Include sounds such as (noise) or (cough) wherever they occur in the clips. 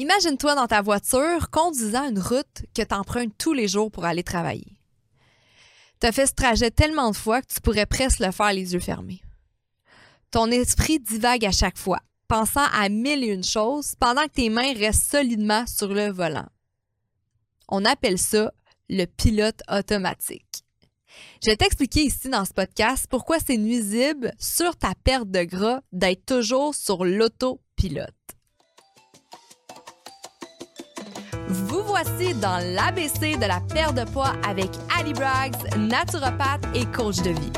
Imagine-toi dans ta voiture conduisant une route que tu empruntes tous les jours pour aller travailler. Tu as fait ce trajet tellement de fois que tu pourrais presque le faire les yeux fermés. Ton esprit divague à chaque fois, pensant à mille et une choses pendant que tes mains restent solidement sur le volant. On appelle ça le pilote automatique. Je vais t'expliquer ici dans ce podcast pourquoi c'est nuisible sur ta perte de gras d'être toujours sur l'autopilote. Voici dans l'ABC de la perte de poids avec Ali Braggs, naturopathe et coach de vie.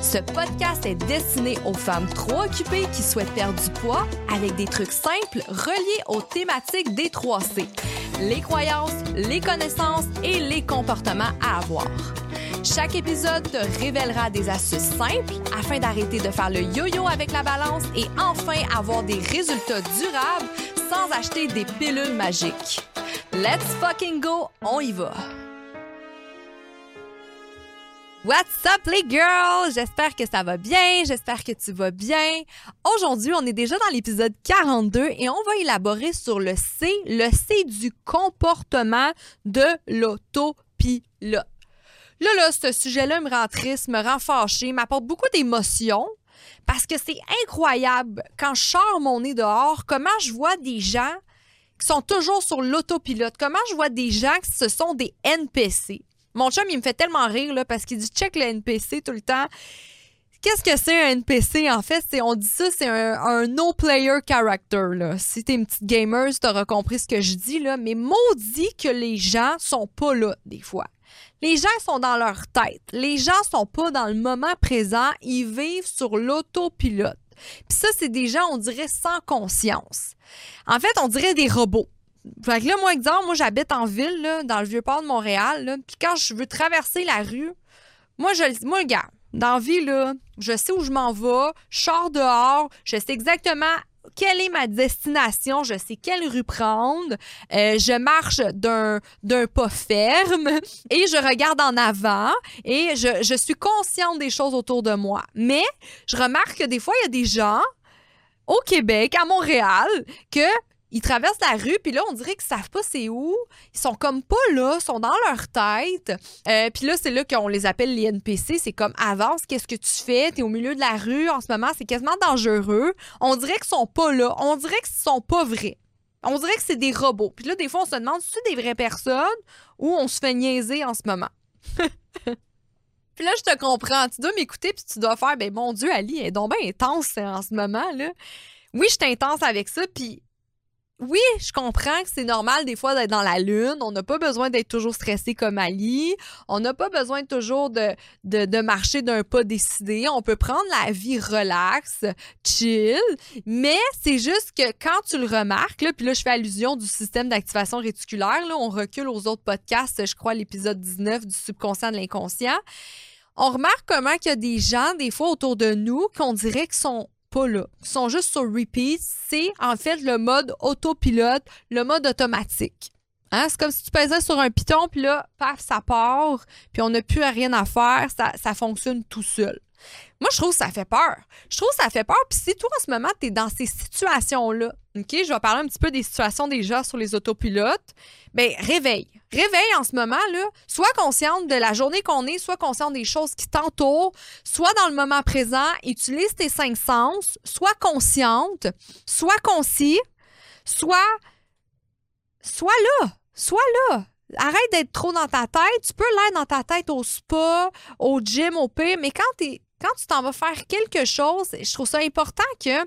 Ce podcast est destiné aux femmes trop occupées qui souhaitent perdre du poids avec des trucs simples reliés aux thématiques des 3C, les croyances, les connaissances et les comportements à avoir. Chaque épisode te révélera des astuces simples afin d'arrêter de faire le yo-yo avec la balance et enfin avoir des résultats durables sans acheter des pilules magiques. Let's fucking go, on y va! What's up les girls? J'espère que ça va bien, j'espère que tu vas bien. Aujourd'hui, on est déjà dans l'épisode 42 et on va élaborer sur le C, le C du comportement de l'autopilote. Là, là, ce sujet-là me rend triste, me rend fâchée, m'apporte beaucoup d'émotions parce que c'est incroyable quand je sors mon nez dehors, comment je vois des gens qui sont toujours sur l'autopilote, comment je vois des gens qui ce sont des NPC. Mon chum, il me fait tellement rire parce qu'il dit check le NPC tout le temps. Qu'est-ce que c'est un NPC? En fait, on dit ça, c'est un, no-player character. Là. Si t'es une petite gamer, tu auras compris ce que je dis, là. mais maudit que les gens sont pas là, des fois. Les gens sont dans leur tête. Les gens sont pas dans le moment présent. Ils vivent sur l'autopilote. Puis ça, c'est des gens, on dirait, sans conscience. En fait, on dirait des robots. Fait que là, moi, exemple, moi, j'habite en ville, là, dans le vieux port de Montréal. Puis quand je veux traverser la rue, moi, je moi, gars, dans la là, je sais où je m'en vais, je sors dehors, je sais exactement quelle est ma destination, je sais quelle rue prendre, euh, je marche d'un, pas ferme (laughs) et je regarde en avant et je, je suis consciente des choses autour de moi. Mais je remarque que des fois, il y a des gens au Québec, à Montréal, que ils traversent la rue, puis là, on dirait qu'ils savent pas c'est où. Ils sont comme pas là, sont dans leur tête. Euh, puis là, c'est là qu'on les appelle les NPC. C'est comme avance, qu'est-ce que tu fais? T'es au milieu de la rue en ce moment, c'est quasiment dangereux. On dirait qu'ils sont pas là. On dirait qu'ils sont pas vrais. On dirait que c'est des robots. Puis là, des fois, on se demande c'est des vraies personnes ou on se fait niaiser en ce moment? (laughs) Puis là, je te comprends. Tu dois m'écouter, puis tu dois faire, ben mon Dieu, Ali, elle est donc bien intense en ce moment, là. Oui, je suis intense avec ça, puis oui, je comprends que c'est normal des fois d'être dans la lune. On n'a pas besoin d'être toujours stressé comme Ali. On n'a pas besoin toujours de, de, marcher d'un pas décidé. On peut prendre la vie relax, chill. Mais c'est juste que quand tu le remarques, là, puis là, je fais allusion du système d'activation réticulaire, là, on recule aux autres podcasts, je crois, l'épisode 19 du subconscient de l'inconscient. On remarque comment il y a des gens, des fois, autour de nous, qu'on dirait qu'ils sont pas là. Ils sont juste sur repeat. C'est en fait le mode autopilote, le mode automatique. Hein? C'est comme si tu pesais sur un piton, puis là, paf, ça part, puis on n'a plus rien à faire, ça, ça fonctionne tout seul. Moi, je trouve que ça fait peur. Je trouve que ça fait peur. Puis si toi, en ce moment, tu es dans ces situations-là, OK, je vais parler un petit peu des situations déjà sur les autopilotes, bien, réveille. Réveille en ce moment, là. Sois consciente de la journée qu'on est, sois consciente des choses qui t'entourent, sois dans le moment présent, utilise tes cinq sens, sois consciente, sois concis, sois, sois là, sois là. Arrête d'être trop dans ta tête. Tu peux l'être dans ta tête au spa, au gym, au P, mais quand, quand tu t'en vas faire quelque chose, je trouve ça important que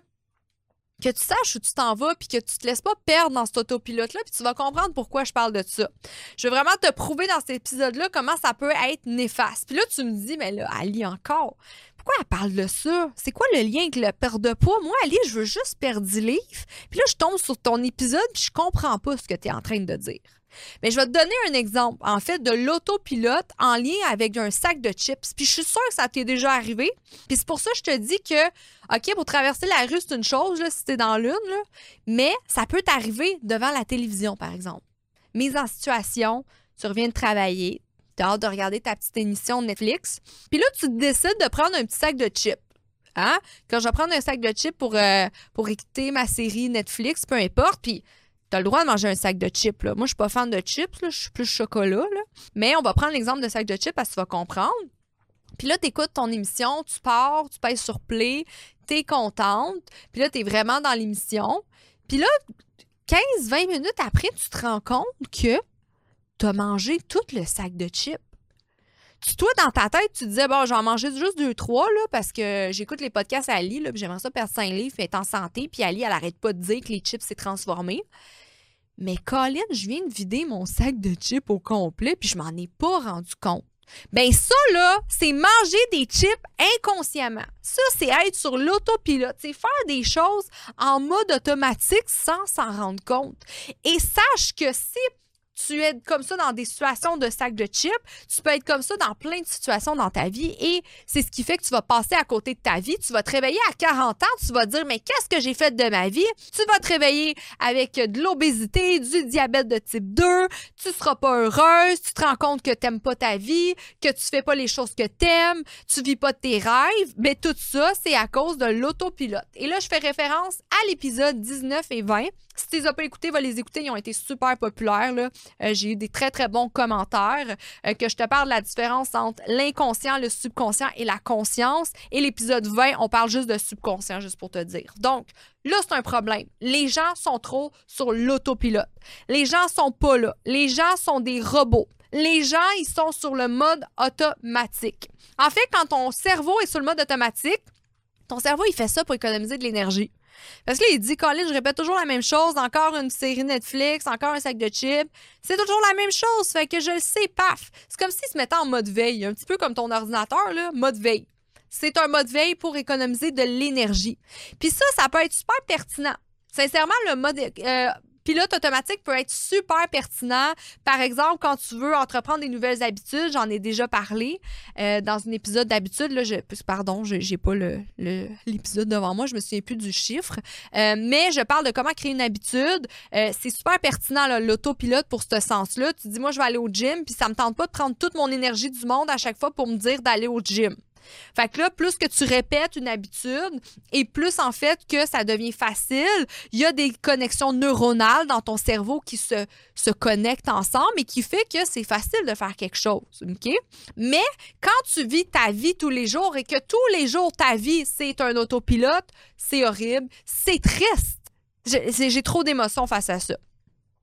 que tu saches où tu t'en vas, puis que tu te laisses pas perdre dans cet autopilote-là, puis tu vas comprendre pourquoi je parle de ça. Je veux vraiment te prouver dans cet épisode-là comment ça peut être néfaste. Puis là, tu me dis, mais là, Ali, encore, pourquoi elle parle de ça? C'est quoi le lien avec le perte de poids? Moi, Ali, je veux juste perdre du livre. Puis là, je tombe sur ton épisode, puis je comprends pas ce que tu es en train de dire. Mais je vais te donner un exemple, en fait, de l'autopilote en lien avec un sac de chips. Puis je suis sûre que ça t'est déjà arrivé. Puis c'est pour ça que je te dis que, OK, pour traverser la rue, c'est une chose, là, si t'es dans l'une, mais ça peut t'arriver devant la télévision, par exemple. Mise en situation, tu reviens de travailler, tu as hâte de regarder ta petite émission Netflix. Puis là, tu décides de prendre un petit sac de chips. Hein? Quand je vais prendre un sac de chips pour, euh, pour écouter ma série Netflix, peu importe, puis tu as le droit de manger un sac de chips. Là. Moi, je suis pas fan de chips, je suis plus chocolat. Là. Mais on va prendre l'exemple de sac de chips parce que tu vas comprendre. Puis là, tu écoutes ton émission, tu pars, tu pèses sur play, tu es contente. Puis là, tu es vraiment dans l'émission. Puis là, 15-20 minutes après, tu te rends compte que tu as mangé tout le sac de chips. Tu, toi, dans ta tête, tu disais, bon, j'en manger juste deux, trois, là, parce que j'écoute les podcasts à Ali, là, puis j'aimerais ça perdre 5 livres, être en santé, puis Ali, elle arrête pas de dire que les chips s'est transformé. Mais Colin, je viens de vider mon sac de chips au complet, puis je m'en ai pas rendu compte. Ben ça, là, c'est manger des chips inconsciemment. Ça, c'est être sur l'autopilote. C'est faire des choses en mode automatique sans s'en rendre compte. Et sache que si tu es comme ça dans des situations de sac de chips, tu peux être comme ça dans plein de situations dans ta vie et c'est ce qui fait que tu vas passer à côté de ta vie. Tu vas te réveiller à 40 ans, tu vas dire mais qu'est-ce que j'ai fait de ma vie? Tu vas te réveiller avec de l'obésité, du diabète de type 2, tu seras pas heureuse, tu te rends compte que t'aimes pas ta vie, que tu fais pas les choses que t'aimes, tu vis pas tes rêves. Mais tout ça, c'est à cause de l'autopilote. Et là, je fais référence à l'épisode 19 et 20 si tu les as pas écoutés, va les écouter. Ils ont été super populaires. Euh, j'ai eu des très, très bons commentaires. Euh, que je te parle de la différence entre l'inconscient, le subconscient et la conscience. Et l'épisode 20, on parle juste de subconscient, juste pour te dire. Donc, là, c'est un problème. Les gens sont trop sur l'autopilote. Les gens sont pas là. Les gens sont des robots. Les gens, ils sont sur le mode automatique. En fait, quand ton cerveau est sur le mode automatique, ton cerveau, il fait ça pour économiser de l'énergie. Parce que là, il dit, Colin, je répète toujours la même chose, encore une série Netflix, encore un sac de chips. C'est toujours la même chose. Fait que je le sais, paf. C'est comme s'il se mettait en mode veille, un petit peu comme ton ordinateur, là, mode veille. C'est un mode veille pour économiser de l'énergie. Puis ça, ça peut être super pertinent. Sincèrement, le mode euh, pilote automatique peut être super pertinent. Par exemple, quand tu veux entreprendre des nouvelles habitudes, j'en ai déjà parlé euh, dans un épisode d'habitude. Là, je, pardon, je n'ai pas l'épisode devant moi, je me souviens plus du chiffre. Euh, mais je parle de comment créer une habitude. Euh, c'est super pertinent, l'autopilote pour ce sens-là. Tu dis, moi, je vais aller au gym, puis ça me tente pas de prendre toute mon énergie du monde à chaque fois pour me dire d'aller au gym. Fait que là, plus que tu répètes une habitude et plus en fait que ça devient facile, il y a des connexions neuronales dans ton cerveau qui se, se connectent ensemble et qui fait que c'est facile de faire quelque chose. OK? Mais quand tu vis ta vie tous les jours et que tous les jours ta vie, c'est un autopilote, c'est horrible, c'est triste. J'ai trop d'émotions face à ça.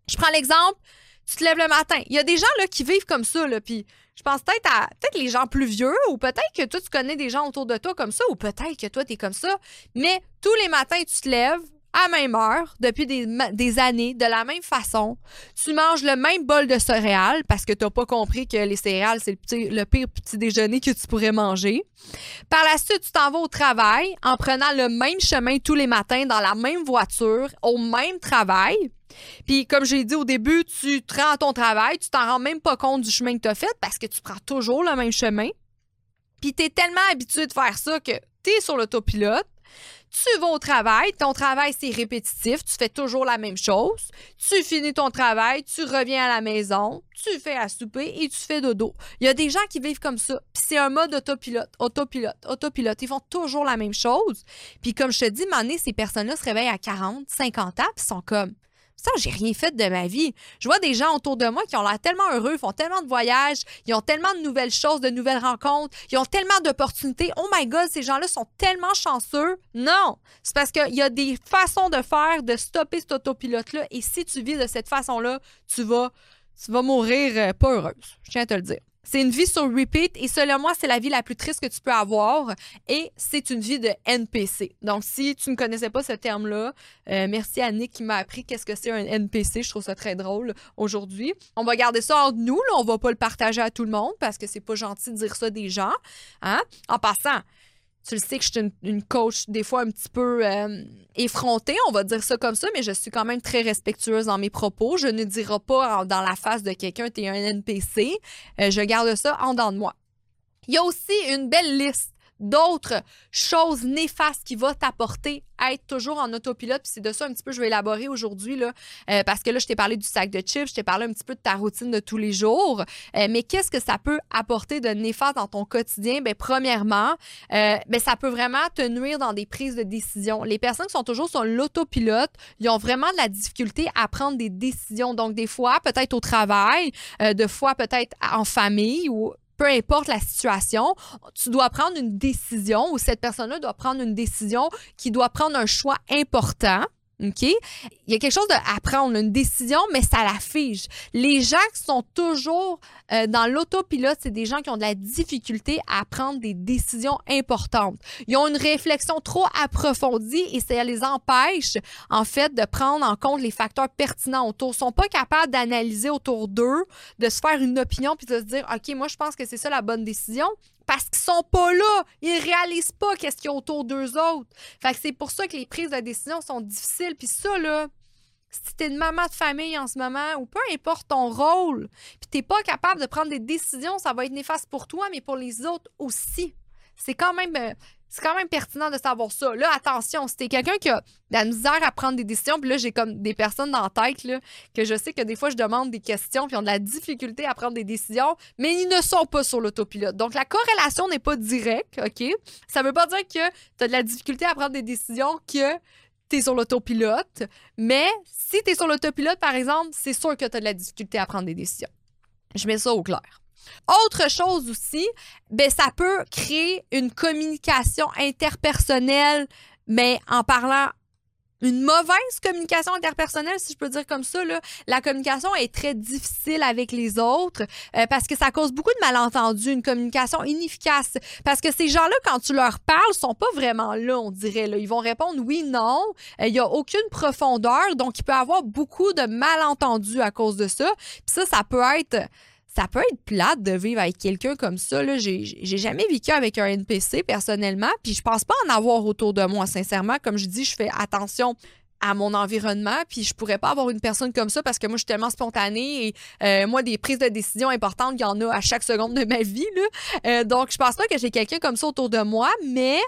Je prends l'exemple, tu te lèves le matin. Il y a des gens là, qui vivent comme ça, puis je pense peut-être à peut-être les gens plus vieux, ou peut-être que toi, tu connais des gens autour de toi comme ça, ou peut-être que toi, tu es comme ça. Mais tous les matins, tu te lèves à même heure, depuis des, années, de la même façon. Tu manges le même bol de céréales parce que tu n'as pas compris que les céréales, c'est le, pire petit déjeuner que tu pourrais manger. Par la suite, tu t'en vas au travail en prenant le même chemin tous les matins dans la même voiture, au même travail. Puis, comme j'ai dit au début, tu te rends à ton travail, tu t'en rends même pas compte du chemin que tu as fait parce que tu prends toujours le même chemin. Puis, tu es tellement habitué de faire ça que tu es sur l'autopilote. Tu vas au travail, ton travail c'est répétitif, tu fais toujours la même chose. Tu finis ton travail, tu reviens à la maison, tu fais à souper et tu fais dodo. Il y a des gens qui vivent comme ça. Puis c'est un mode autopilote, autopilote, autopilote. Ils font toujours la même chose. Puis comme je te dis, mané, ces personnes-là se réveillent à 40, 50 ans, puis sont comme ça, j'ai rien fait de ma vie. Je vois des gens autour de moi qui ont l'air tellement heureux, font tellement de voyages, ils ont tellement de nouvelles choses, de nouvelles rencontres, ils ont tellement d'opportunités. Oh my God, ces gens-là sont tellement chanceux. Non, c'est parce qu'il y a des façons de faire, de stopper cet autopilote-là. Et si tu vis de cette façon-là, tu vas, tu vas mourir euh, pas heureuse. Je tiens à te le dire. C'est une vie sur repeat et selon moi, c'est la vie la plus triste que tu peux avoir et c'est une vie de NPC. Donc, si tu ne connaissais pas ce terme-là, euh, merci à Nick qui m'a appris qu'est-ce que c'est un NPC. Je trouve ça très drôle aujourd'hui. On va garder ça entre nous, là. on va pas le partager à tout le monde parce que c'est pas gentil de dire ça des gens. Hein? En passant, tu le sais que je suis une, coach des fois un petit peu euh, effrontée, on va dire ça comme ça, mais je suis quand même très respectueuse dans mes propos. Je ne dirai pas dans la face de quelqu'un, tu es un NPC. Euh, je garde ça en dedans de moi. Il y a aussi une belle liste d'autres choses néfastes qui vont t'apporter être toujours en autopilote. Puis c'est de ça un petit peu que je vais élaborer aujourd'hui, euh, parce que là, je t'ai parlé du sac de chips, je t'ai parlé un petit peu de ta routine de tous les jours. Euh, mais qu'est-ce que ça peut apporter de néfaste dans ton quotidien? Bien, premièrement, euh, bien, ça peut vraiment te nuire dans des prises de décision. Les personnes qui sont toujours sur l'autopilote, ils ont vraiment de la difficulté à prendre des décisions. Donc, des fois, peut-être au travail, de fois peut-être en famille ou peu importe la situation, tu dois prendre une décision ou cette personne-là doit prendre une décision qui doit prendre un choix important. OK? Il y a quelque chose à prendre, une décision, mais ça la fige. Les gens qui sont toujours euh, dans l'autopilote, c'est des gens qui ont de la difficulté à prendre des décisions importantes. Ils ont une réflexion trop approfondie et ça les empêche, en fait, de prendre en compte les facteurs pertinents autour. Ils sont pas capables d'analyser autour d'eux, de se faire une opinion puis de se dire, OK, moi, je pense que c'est ça la bonne décision parce qu'ils sont pas là. Ils réalisent pas qu'est-ce qu'il y a autour d'eux autres. Fait que c'est pour ça que les prises de décision sont difficiles. Puis ça, là, si t'es une maman de famille en ce moment, ou peu importe ton rôle, puis t'es pas capable de prendre des décisions, ça va être néfaste pour toi, mais pour les autres aussi. C'est quand même euh, c'est quand même pertinent de savoir ça. Là, attention, si t'es quelqu'un qui a de la misère à prendre des décisions, puis là, j'ai comme des personnes dans la tête, là, que je sais que des fois, je demande des questions, puis ont de la difficulté à prendre des décisions, mais ils ne sont pas sur l'autopilote. Donc, la corrélation n'est pas directe, OK? Ça veut pas dire que tu as de la difficulté à prendre des décisions que sur l'autopilote, mais si tu es sur l'autopilote, par exemple, c'est sûr que tu as de la difficulté à prendre des décisions. Je mets ça au clair. Autre chose aussi, ben, ça peut créer une communication interpersonnelle, mais en parlant une mauvaise communication interpersonnelle, si je peux dire comme ça. Là. La communication est très difficile avec les autres euh, parce que ça cause beaucoup de malentendus, une communication inefficace. Parce que ces gens-là, quand tu leur parles, sont pas vraiment là, on dirait. Là. Ils vont répondre oui, non. Euh, il y a aucune profondeur, donc il peut avoir beaucoup de malentendus à cause de ça. Puis ça, ça peut être ça peut être plate de vivre avec quelqu'un comme ça. Là. J'ai, jamais vécu avec un NPC personnellement, puis je pense pas en avoir autour de moi, sincèrement. Comme je dis, je fais attention à mon environnement, puis je pourrais pas avoir une personne comme ça parce que moi, je suis tellement spontanée et euh, moi, des prises de décision importantes, il y en a à chaque seconde de ma vie. Là. Euh, donc, je pense pas que j'ai quelqu'un comme ça autour de moi, mais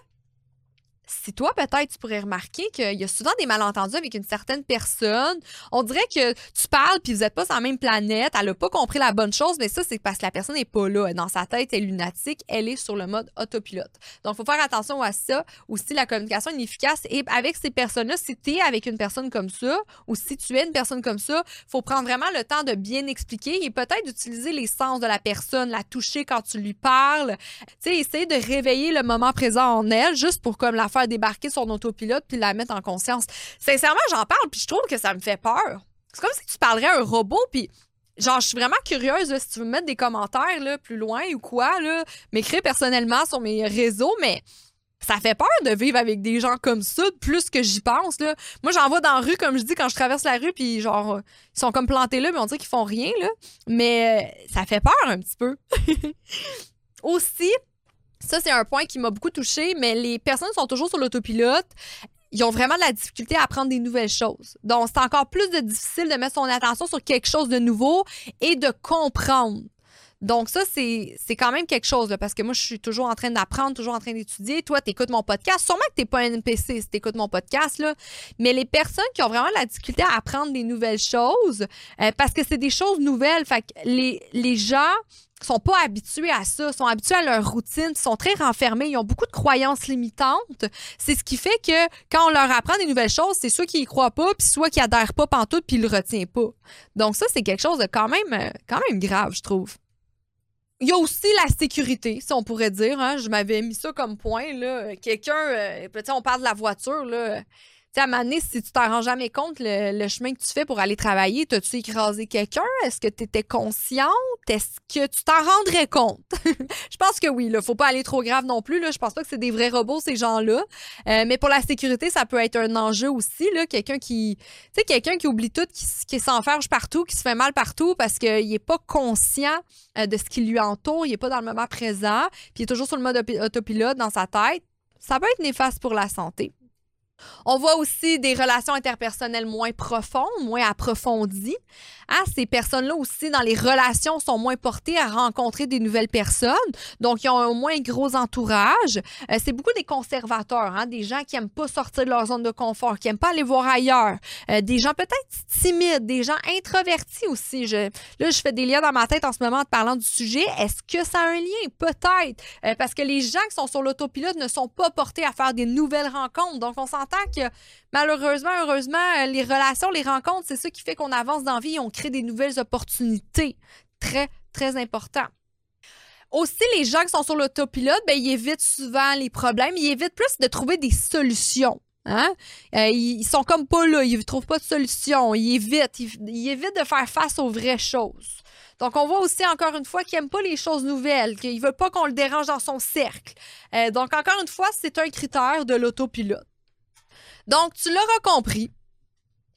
si toi, peut-être, tu pourrais remarquer qu'il y a souvent des malentendus avec une certaine personne. On dirait que tu parles puis vous n'êtes pas sur la même planète. Elle n'a pas compris la bonne chose, mais ça, c'est parce que la personne n'est pas là. Dans sa tête, elle est lunatique. Elle est sur le mode autopilote. Donc, il faut faire attention à ça. Aussi, la communication inefficace. Et avec ces personnes-là, si tu es avec une personne comme ça ou si tu es une personne comme ça, il faut prendre vraiment le temps de bien expliquer et peut-être d'utiliser les sens de la personne, la toucher quand tu lui parles. Tu sais, essayer de réveiller le moment présent en elle juste pour comme la faire débarquer son autopilote puis la mettre en conscience. Sincèrement, j'en parle puis je trouve que ça me fait peur. C'est comme si tu parlerais à un robot puis genre je suis vraiment curieuse si tu veux mettre des commentaires là, plus loin ou quoi là, m'écrire personnellement sur mes réseaux mais ça fait peur de vivre avec des gens comme ça, plus que j'y pense. Là. Moi, j'en vois dans la rue, comme je dis, quand je traverse la rue, puis genre, ils sont comme plantés là, mais on dirait qu'ils font rien. Là. Mais euh, ça fait peur un petit peu. (laughs) Aussi, ça, c'est un point qui m'a beaucoup touché, mais les personnes sont toujours sur l'autopilote. Ils ont vraiment de la difficulté à apprendre des nouvelles choses. Donc, c'est encore plus difficile de mettre son attention sur quelque chose de nouveau et de comprendre. Donc, ça, c'est quand même quelque chose, parce que moi, je suis toujours en train d'apprendre, toujours en train d'étudier. Toi, tu écoutes mon podcast. Sûrement que tu pas un NPC si tu écoutes mon podcast, là. Mais les personnes qui ont vraiment la difficulté à apprendre des nouvelles choses, euh, parce que c'est des choses nouvelles, fait que les, les gens sont pas habitués à ça, sont habitués à leur routine, sont très renfermés, ils ont beaucoup de croyances limitantes. C'est ce qui fait que quand on leur apprend des nouvelles choses, c'est soit qu'ils y croient pas, puis soit qu'ils adhèrent pas pantoute, puis ils le retiennent pas. Donc ça, c'est quelque chose de quand même, euh, quand même grave, je trouve. Il y a aussi la sécurité, si on pourrait dire. Hein. Je m'avais mis ça comme point. Quelqu'un, euh, on parle de la voiture, là sais, à un si tu t'en rends jamais compte, le, chemin que tu fais pour aller travailler, t'as-tu écrasé quelqu'un? Est-ce que tu étais consciente? Est-ce que tu t'en rendrais compte? (laughs) je pense que oui, là. Faut pas aller trop grave non plus, là. Je pense pas que c'est des vrais robots, ces gens-là. Euh, mais pour la sécurité, ça peut être un enjeu aussi, là. Quelqu'un qui, tu sais, quelqu'un qui oublie tout, qui, qui s'enferme partout, qui se fait mal partout parce qu'il est pas conscient euh, de ce qui lui entoure, il est pas dans le moment présent, puis il est toujours sur le mode autopilote dans sa tête. Ça peut être néfaste pour la santé. On voit aussi des relations interpersonnelles moins profondes, moins approfondies. Hein, ces personnes-là aussi, dans les relations, sont moins portées à rencontrer des nouvelles personnes. Donc, ils ont un moins gros entourage. Euh, c'est beaucoup des conservateurs, hein, des gens qui n'aiment pas sortir de leur zone de confort, qui n'aiment pas aller voir ailleurs. Euh, des gens peut-être timides, des gens introvertis aussi. Je, là, je fais des liens dans ma tête en ce moment en parlant du sujet. Est-ce que ça a un lien? Peut-être. Euh, parce que les gens qui sont sur l'autopilote ne sont pas portés à faire des nouvelles rencontres. Donc, on s'entend que malheureusement, heureusement, les relations, les rencontres, c'est ça qui fait qu'on avance dans la vie. Créer des nouvelles opportunités. Très, très important. Aussi, les gens qui sont sur l'autopilote, ben, ils évitent souvent les problèmes. Ils évitent plus de trouver des solutions. Hein? Euh, ils, sont comme pas là, ils ne trouvent pas de solution. Ils évitent, ils, évitent de faire face aux vraies choses. Donc, on voit aussi encore une fois qu'ils n'aiment pas les choses nouvelles, qu'ils ne veulent pas qu'on le dérange dans son cercle. Euh, donc, encore une fois, c'est un critère de l'autopilote. Donc, tu l'auras compris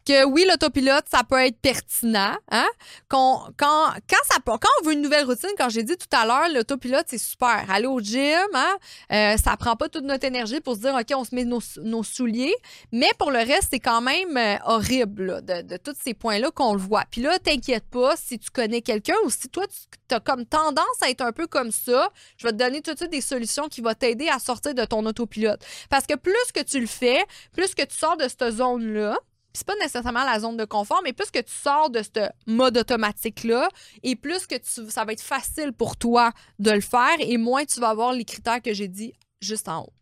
que oui, l'autopilote, ça peut être pertinent. Hein? Quand, quand, quand, ça, quand on veut une nouvelle routine, quand j'ai dit tout à l'heure, l'autopilote, c'est super. Aller au gym, hein? Euh, ça prend pas toute notre énergie pour se dire, OK, on se met nos, nos souliers. Mais pour le reste, c'est quand même euh, horrible de, de, tous ces points-là qu'on le voit. Puis là, t'inquiète pas si tu connais quelqu'un ou si toi, tu as comme tendance à être un peu comme ça, je vais te donner tout de suite des solutions qui vont t'aider à sortir de ton autopilote. Parce que plus que tu le fais, plus que tu sors de cette zone-là, c'est pas nécessairement la zone de confort, mais plus que tu sors de ce mode automatique-là et plus que tu, ça va être facile pour toi de le faire et moins tu vas avoir les critères que j'ai dit juste en haut.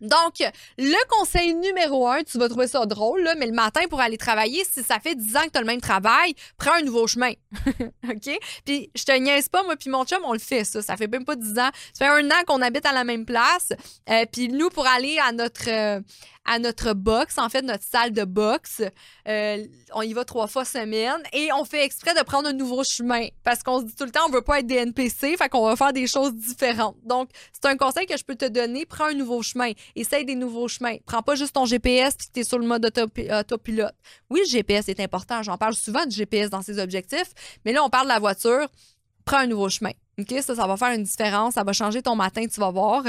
Donc, le conseil numéro un, tu vas trouver ça drôle, là, mais le matin pour aller travailler, si ça fait 10 ans que tu as le même travail, prends un nouveau chemin. (laughs) OK? Puis, je te niaise pas, moi, puis mon chum, on le fait, ça. Ça fait même pas 10 ans. Ça fait un an qu'on habite à la même place. Euh, puis, nous, pour aller à notre. Euh, à notre box, en fait, notre salle de boxe. Euh, on y va trois fois semaine et on fait exprès de prendre un nouveau chemin parce qu'on se dit tout le temps, on veut pas être des NPC, fait qu'on va faire des choses différentes. Donc, c'est un conseil que je peux te donner. Prends un nouveau chemin. Essaye des nouveaux chemins. Prends pas juste ton GPS puis tu es sur le mode autopilote. Oui, le GPS est important. J'en parle souvent du GPS dans ses objectifs, mais là, on parle de la voiture. Prends un nouveau chemin. OK? Ça, ça va faire une différence. Ça va changer ton matin, tu vas voir.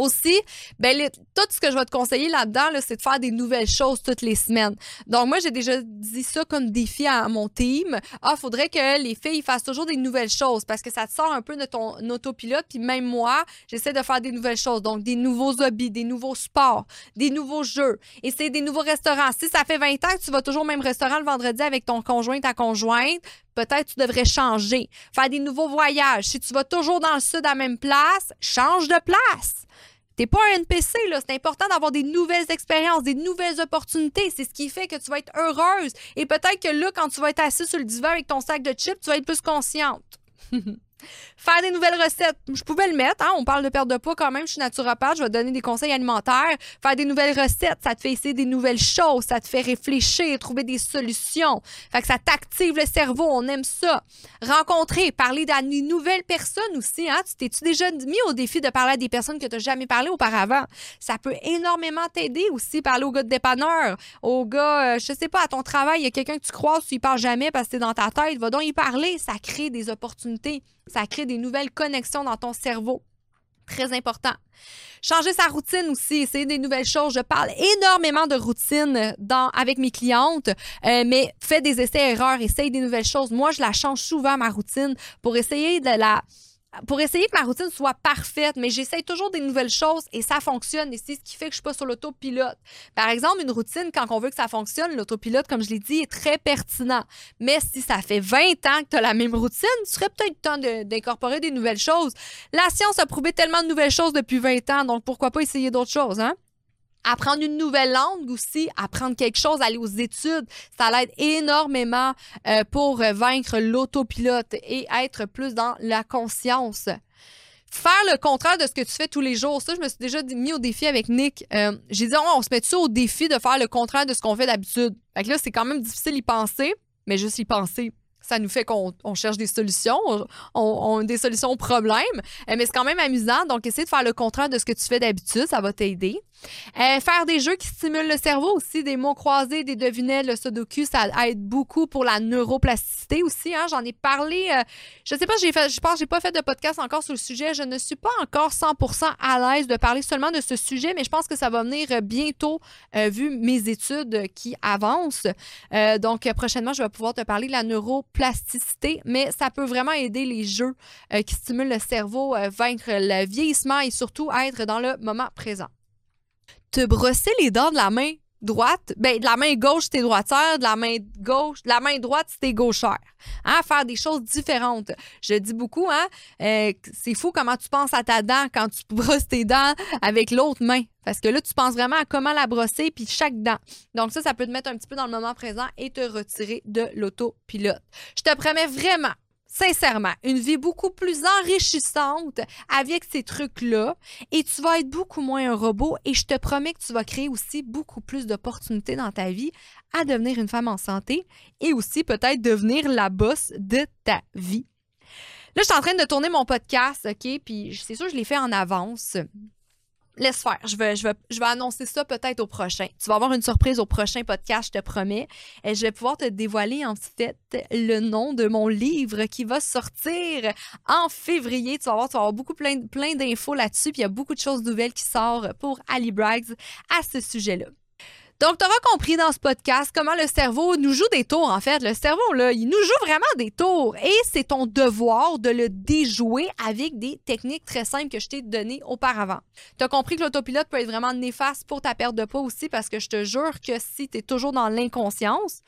Aussi, ben, tout ce que je vais te conseiller là-dedans, c'est de faire des nouvelles choses toutes les semaines. Donc, moi, j'ai déjà dit ça comme défi à mon team. Ah, faudrait que les filles fassent toujours des nouvelles choses parce que ça te sort un peu de ton autopilote. Puis même moi, j'essaie de faire des nouvelles choses. Donc, des nouveaux hobbies, des nouveaux sports, des nouveaux jeux. C'est des nouveaux restaurants. Si ça fait 20 ans que tu vas toujours au même restaurant le vendredi avec ton conjoint, ta conjointe, peut-être tu devrais changer. Faire des nouveaux voyages. Si tu vas toujours dans le sud à la même place, change de place. T'es pas un NPC, là. C'est important d'avoir des nouvelles expériences, des nouvelles opportunités. C'est ce qui fait que tu vas être heureuse. Et peut-être que là, quand tu vas être assis sur le divan avec ton sac de chips, tu vas être plus consciente. (laughs) Faire des nouvelles recettes, je pouvais le mettre. Hein? On parle de perte de poids quand même. Je suis naturopathe, je vais donner des conseils alimentaires. Faire des nouvelles recettes, ça te fait essayer des nouvelles choses, ça te fait réfléchir, trouver des solutions. Fait que ça t'active le cerveau, on aime ça. Rencontrer, parler à des nouvelles personnes aussi. Hein? Tu t'es-tu déjà mis au défi de parler à des personnes que tu n'as jamais parlé auparavant? Ça peut énormément t'aider aussi. Parler au gars de dépanneur, au gars, euh, je sais pas, à ton travail, il y a quelqu'un que tu croises, tu y parles jamais parce que c'est dans ta tête. Va donc y parler. Ça crée des opportunités. Ça crée des nouvelles connexions dans ton cerveau. Très important. Changer sa routine aussi, essayer des nouvelles choses. Je parle énormément de routine avec mes clientes, euh, mais fais des essais-erreurs, essaye des nouvelles choses. Moi, je la change souvent, ma routine, pour essayer de la pour essayer que ma routine soit parfaite, mais j'essaye toujours des nouvelles choses et ça fonctionne. Et c'est ce qui fait que je suis pas sur l'autopilote. Par exemple, une routine, quand on veut que ça fonctionne, l'autopilote, comme je l'ai dit, est très pertinent. Mais si ça fait 20 ans que tu as la même routine, tu serait peut-être temps d'incorporer des nouvelles choses. La science a prouvé tellement de nouvelles choses depuis 20 ans, donc pourquoi pas essayer d'autres choses, hein? Apprendre une nouvelle langue aussi, apprendre quelque chose, aller aux études, ça l'aide énormément euh, pour vaincre l'autopilote et être plus dans la conscience. Faire le contraire de ce que tu fais tous les jours, ça, je me suis déjà mis au défi avec Nick. Euh, j'ai dit, on se met ça au défi de faire le contraire de ce qu'on fait d'habitude? Fait que là, c'est quand même difficile d'y penser, mais juste y penser, ça nous fait qu'on cherche des solutions, on, des solutions aux problèmes, euh, mais c'est quand même amusant. Donc, essayer de faire le contraire de ce que tu fais d'habitude, ça va t'aider. Euh, faire des jeux qui stimulent le cerveau aussi, des mots croisés, des devinettes, le sudoku, ça aide beaucoup pour la neuroplasticité aussi. Hein. J'en ai parlé, euh, je sais pas, j'ai fait, je pense j'ai pas fait de podcast encore sur le sujet. Je ne suis pas encore 100% à l'aise de parler seulement de ce sujet, mais je pense que ça va venir bientôt vu mes études qui avancent. donc prochainement, je vais pouvoir te parler de la neuroplasticité, mais ça peut vraiment aider les jeux qui stimulent le cerveau, vaincre le vieillissement et surtout être dans le moment présent. Te brosser les dents de la main droite, ben de la main gauche t'es droitière, de la main gauche, de la main droite t'es gauchère. Hein, faire des choses différentes. Je dis beaucoup, hein, euh, c'est fou comment tu penses à ta dent quand tu brosses tes dents avec l'autre main. Parce que là, tu penses vraiment à comment la brosser puis chaque dent. Donc ça, ça peut te mettre un petit peu dans le moment présent et te retirer de l'autopilote. Je te promets vraiment sincèrement, une vie beaucoup plus enrichissante avec ces trucs-là et tu vas être beaucoup moins un robot et je te promets que tu vas créer aussi beaucoup plus d'opportunités dans ta vie à devenir une femme en santé et aussi peut-être devenir la bosse de ta vie. Là, je suis en train de tourner mon podcast, OK? Puis c'est sûr, je l'ai fait en avance laisse faire. Je vais, je, vais, je vais annoncer ça peut-être au prochain. Tu vas avoir une surprise au prochain podcast, je te promets. Et je vais pouvoir te dévoiler en fait le nom de mon livre qui va sortir en février. Tu vas voir, tu vas avoir beaucoup plein, plein d'infos là-dessus. Puis il y a beaucoup de choses nouvelles qui sortent pour Ali Braggs à ce sujet-là. Donc, tu auras compris dans ce podcast comment le cerveau nous joue des tours, en fait. Le cerveau, là, il nous joue vraiment des tours. Et c'est ton devoir de le déjouer avec des techniques très simples que je t'ai données auparavant. Tu as compris que l'autopilote peut être vraiment néfaste pour ta perte de poids aussi parce que je te jure que si tu es toujours dans l'inconscience,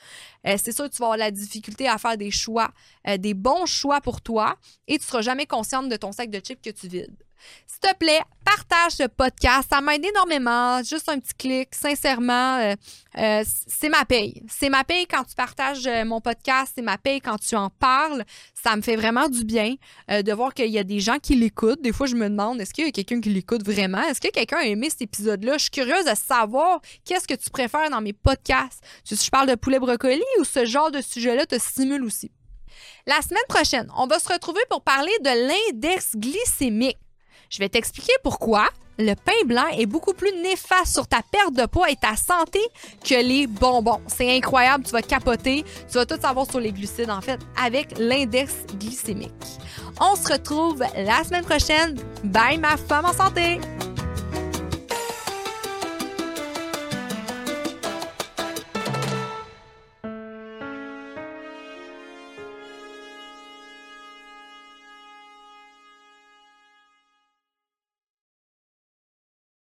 euh, c'est sûr que tu vas avoir la difficulté à faire des choix, euh, des bons choix pour toi et tu seras jamais consciente de ton sac de chips que tu vides. S'il te plaît, partage ce podcast. Ça m'aide énormément. Juste un petit clic. Sincèrement, euh, euh, c'est ma paye. C'est ma paye quand tu partages euh, mon podcast. C'est ma paye quand tu en parles. Ça me fait vraiment du bien de voir qu'il y a des gens qui l'écoutent. Des fois, je me demande, est-ce qu'il y a quelqu'un qui l'écoute vraiment? Est-ce que quelqu'un a aimé cet épisode-là? Je suis curieuse de savoir qu'est-ce que tu préfères dans mes podcasts. Si je parle de poulet brocoli ou ce genre de sujet-là te stimule aussi? La semaine prochaine, on va se retrouver pour parler de l'index glycémique. Je vais t'expliquer pourquoi le pain blanc est beaucoup plus néfaste sur ta perte de poids et ta santé que les bonbons. C'est incroyable, tu vas capoter, tu vas tout savoir sur les glucides en fait avec l'index glycémique. On se retrouve la semaine prochaine. Bye ma femme en santé!